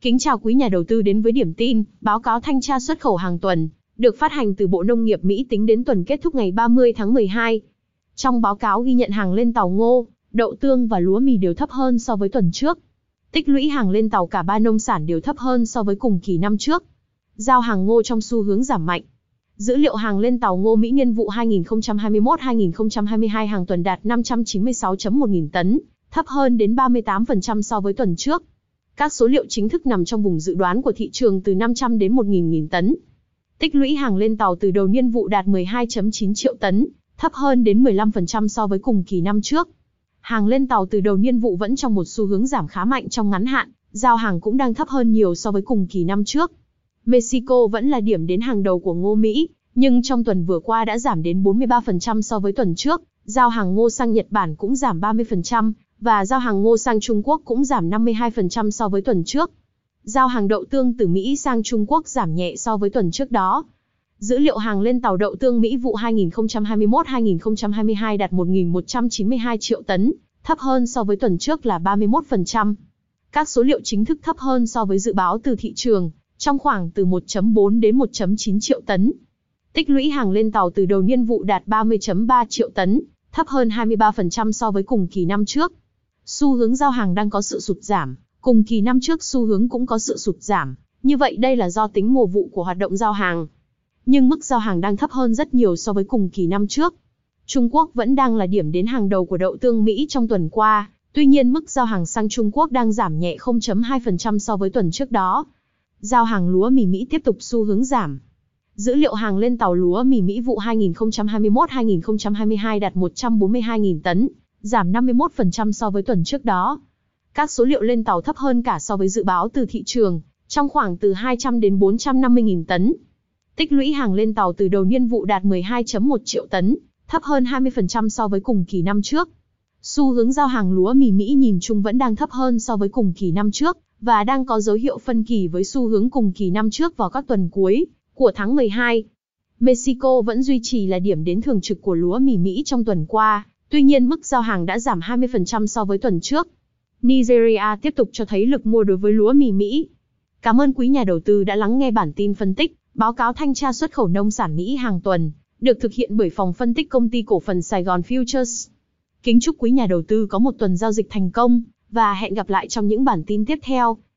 Kính chào quý nhà đầu tư đến với điểm tin, báo cáo thanh tra xuất khẩu hàng tuần, được phát hành từ Bộ Nông nghiệp Mỹ tính đến tuần kết thúc ngày 30 tháng 12. Trong báo cáo ghi nhận hàng lên tàu ngô, đậu tương và lúa mì đều thấp hơn so với tuần trước. Tích lũy hàng lên tàu cả ba nông sản đều thấp hơn so với cùng kỳ năm trước. Giao hàng ngô trong xu hướng giảm mạnh. Dữ liệu hàng lên tàu ngô Mỹ niên vụ 2021-2022 hàng tuần đạt 596.1 nghìn tấn, thấp hơn đến 38% so với tuần trước. Các số liệu chính thức nằm trong vùng dự đoán của thị trường từ 500 đến 1.000 nghìn tấn. Tích lũy hàng lên tàu từ đầu niên vụ đạt 12.9 triệu tấn, thấp hơn đến 15% so với cùng kỳ năm trước. Hàng lên tàu từ đầu niên vụ vẫn trong một xu hướng giảm khá mạnh trong ngắn hạn, giao hàng cũng đang thấp hơn nhiều so với cùng kỳ năm trước. Mexico vẫn là điểm đến hàng đầu của ngô Mỹ, nhưng trong tuần vừa qua đã giảm đến 43% so với tuần trước, giao hàng ngô sang Nhật Bản cũng giảm 30%, và giao hàng ngô sang Trung Quốc cũng giảm 52% so với tuần trước. Giao hàng đậu tương từ Mỹ sang Trung Quốc giảm nhẹ so với tuần trước đó. Dữ liệu hàng lên tàu đậu tương Mỹ vụ 2021-2022 đạt 1.192 triệu tấn, thấp hơn so với tuần trước là 31%. Các số liệu chính thức thấp hơn so với dự báo từ thị trường, trong khoảng từ 1.4 đến 1.9 triệu tấn. Tích lũy hàng lên tàu từ đầu niên vụ đạt 30.3 triệu tấn, thấp hơn 23% so với cùng kỳ năm trước. Xu hướng giao hàng đang có sự sụt giảm, cùng kỳ năm trước xu hướng cũng có sự sụt giảm, như vậy đây là do tính mùa vụ của hoạt động giao hàng. Nhưng mức giao hàng đang thấp hơn rất nhiều so với cùng kỳ năm trước. Trung Quốc vẫn đang là điểm đến hàng đầu của đậu tương Mỹ trong tuần qua, tuy nhiên mức giao hàng sang Trung Quốc đang giảm nhẹ 0.2% so với tuần trước đó. Giao hàng lúa mì Mỹ tiếp tục xu hướng giảm. Dữ liệu hàng lên tàu lúa mì Mỹ vụ 2021-2022 đạt 142.000 tấn, giảm 51% so với tuần trước đó. Các số liệu lên tàu thấp hơn cả so với dự báo từ thị trường, trong khoảng từ 200 đến 450.000 tấn. Tích lũy hàng lên tàu từ đầu niên vụ đạt 12.1 triệu tấn, thấp hơn 20% so với cùng kỳ năm trước. Xu hướng giao hàng lúa mì Mỹ nhìn chung vẫn đang thấp hơn so với cùng kỳ năm trước, và đang có dấu hiệu phân kỳ với xu hướng cùng kỳ năm trước vào các tuần cuối của tháng 12. Mexico vẫn duy trì là điểm đến thường trực của lúa mì Mỹ trong tuần qua, tuy nhiên mức giao hàng đã giảm 20% so với tuần trước. Nigeria tiếp tục cho thấy lực mua đối với lúa mì Mỹ. Cảm ơn quý nhà đầu tư đã lắng nghe bản tin phân tích, báo cáo thanh tra xuất khẩu nông sản Mỹ hàng tuần, được thực hiện bởi phòng phân tích công ty cổ phần Sài Gòn Futures. Kính chúc quý nhà đầu tư có một tuần giao dịch thành công, và hẹn gặp lại trong những bản tin tiếp theo.